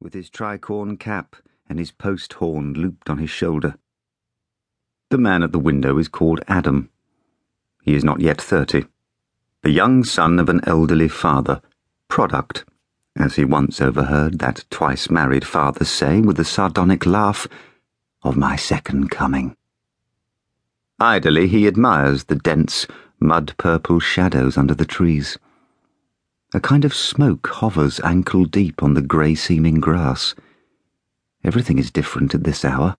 with his tricorn cap and his post horn looped on his shoulder. The man at the window is called Adam. He is not yet thirty. The young son of an elderly father, product, as he once overheard that twice married father say with a sardonic laugh, of my second coming. Idly he admires the dense, mud purple shadows under the trees. A kind of smoke hovers ankle deep on the grey seeming grass. Everything is different at this hour.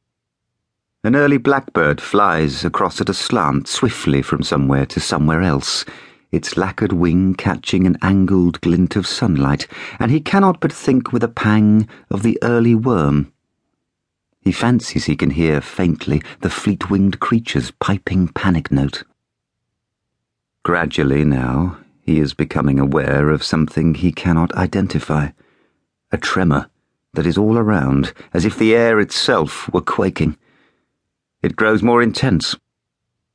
An early blackbird flies across at a slant swiftly from somewhere to somewhere else, its lacquered wing catching an angled glint of sunlight, and he cannot but think with a pang of the early worm. He fancies he can hear faintly the fleet winged creature's piping panic note. Gradually now, he is becoming aware of something he cannot identify a tremor that is all around, as if the air itself were quaking. It grows more intense.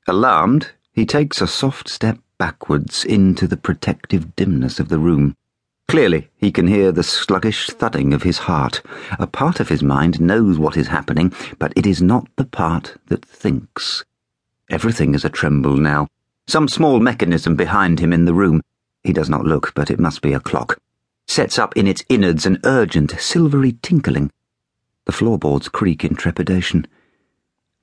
Alarmed, he takes a soft step backwards into the protective dimness of the room. Clearly, he can hear the sluggish thudding of his heart. A part of his mind knows what is happening, but it is not the part that thinks. Everything is a tremble now. Some small mechanism behind him in the room, he does not look, but it must be a clock, sets up in its innards an urgent, silvery tinkling. The floorboards creak in trepidation.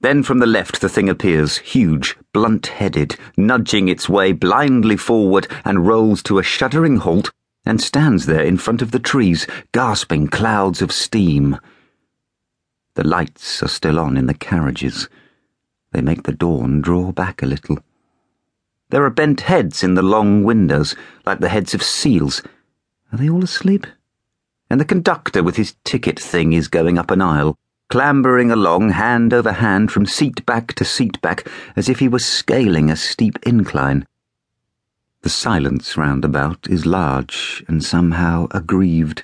Then from the left the thing appears, huge, blunt headed, nudging its way blindly forward and rolls to a shuddering halt and stands there in front of the trees, gasping clouds of steam. The lights are still on in the carriages. They make the dawn draw back a little. There are bent heads in the long windows, like the heads of seals. Are they all asleep? And the conductor with his ticket thing is going up an aisle, clambering along hand over hand from seat back to seat back, as if he were scaling a steep incline. The silence round about is large and somehow aggrieved.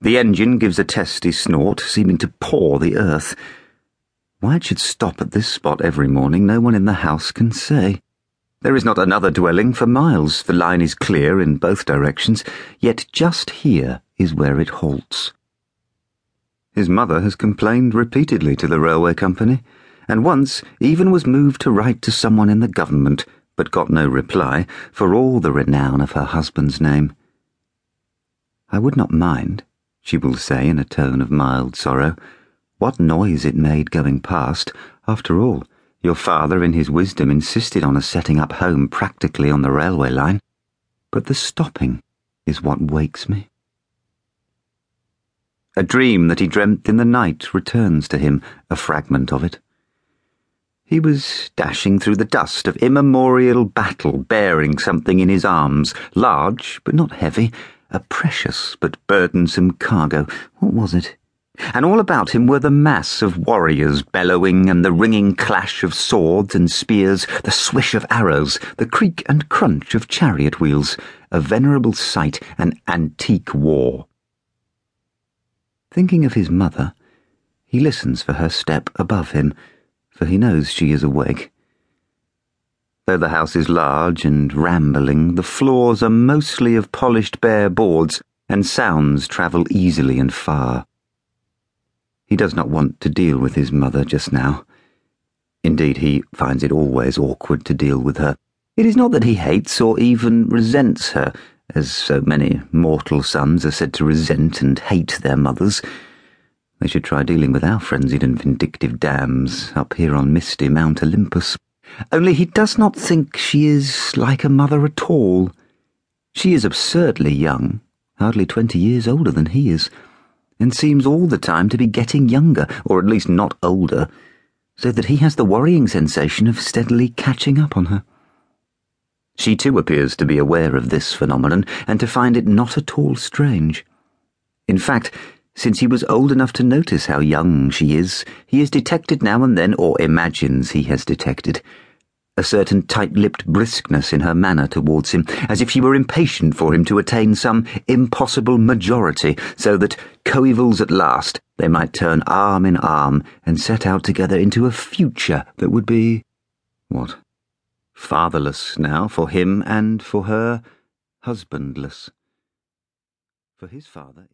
The engine gives a testy snort, seeming to paw the earth. Why it should stop at this spot every morning, no one in the house can say. There is not another dwelling for miles. The line is clear in both directions, yet just here is where it halts. His mother has complained repeatedly to the railway company, and once even was moved to write to someone in the government, but got no reply, for all the renown of her husband's name. I would not mind, she will say in a tone of mild sorrow, what noise it made going past, after all. Your father, in his wisdom, insisted on us setting up home practically on the railway line. But the stopping is what wakes me. A dream that he dreamt in the night returns to him, a fragment of it. He was dashing through the dust of immemorial battle, bearing something in his arms, large but not heavy, a precious but burdensome cargo. What was it? And all about him were the mass of warriors bellowing and the ringing clash of swords and spears, the swish of arrows, the creak and crunch of chariot wheels, a venerable sight, an antique war. Thinking of his mother, he listens for her step above him, for he knows she is awake. Though the house is large and rambling, the floors are mostly of polished bare boards, and sounds travel easily and far. He does not want to deal with his mother just now. Indeed, he finds it always awkward to deal with her. It is not that he hates or even resents her, as so many mortal sons are said to resent and hate their mothers. They should try dealing with our frenzied and vindictive dams up here on misty Mount Olympus. Only he does not think she is like a mother at all. She is absurdly young, hardly twenty years older than he is and seems all the time to be getting younger, or at least not older, so that he has the worrying sensation of steadily catching up on her. She too appears to be aware of this phenomenon and to find it not at all strange. In fact, since he was old enough to notice how young she is, he has detected now and then, or imagines he has detected, a certain tight lipped briskness in her manner towards him, as if she were impatient for him to attain some impossible majority, so that, coevals at last, they might turn arm in arm and set out together into a future that would be. what? Fatherless now for him and for her, husbandless. For his father.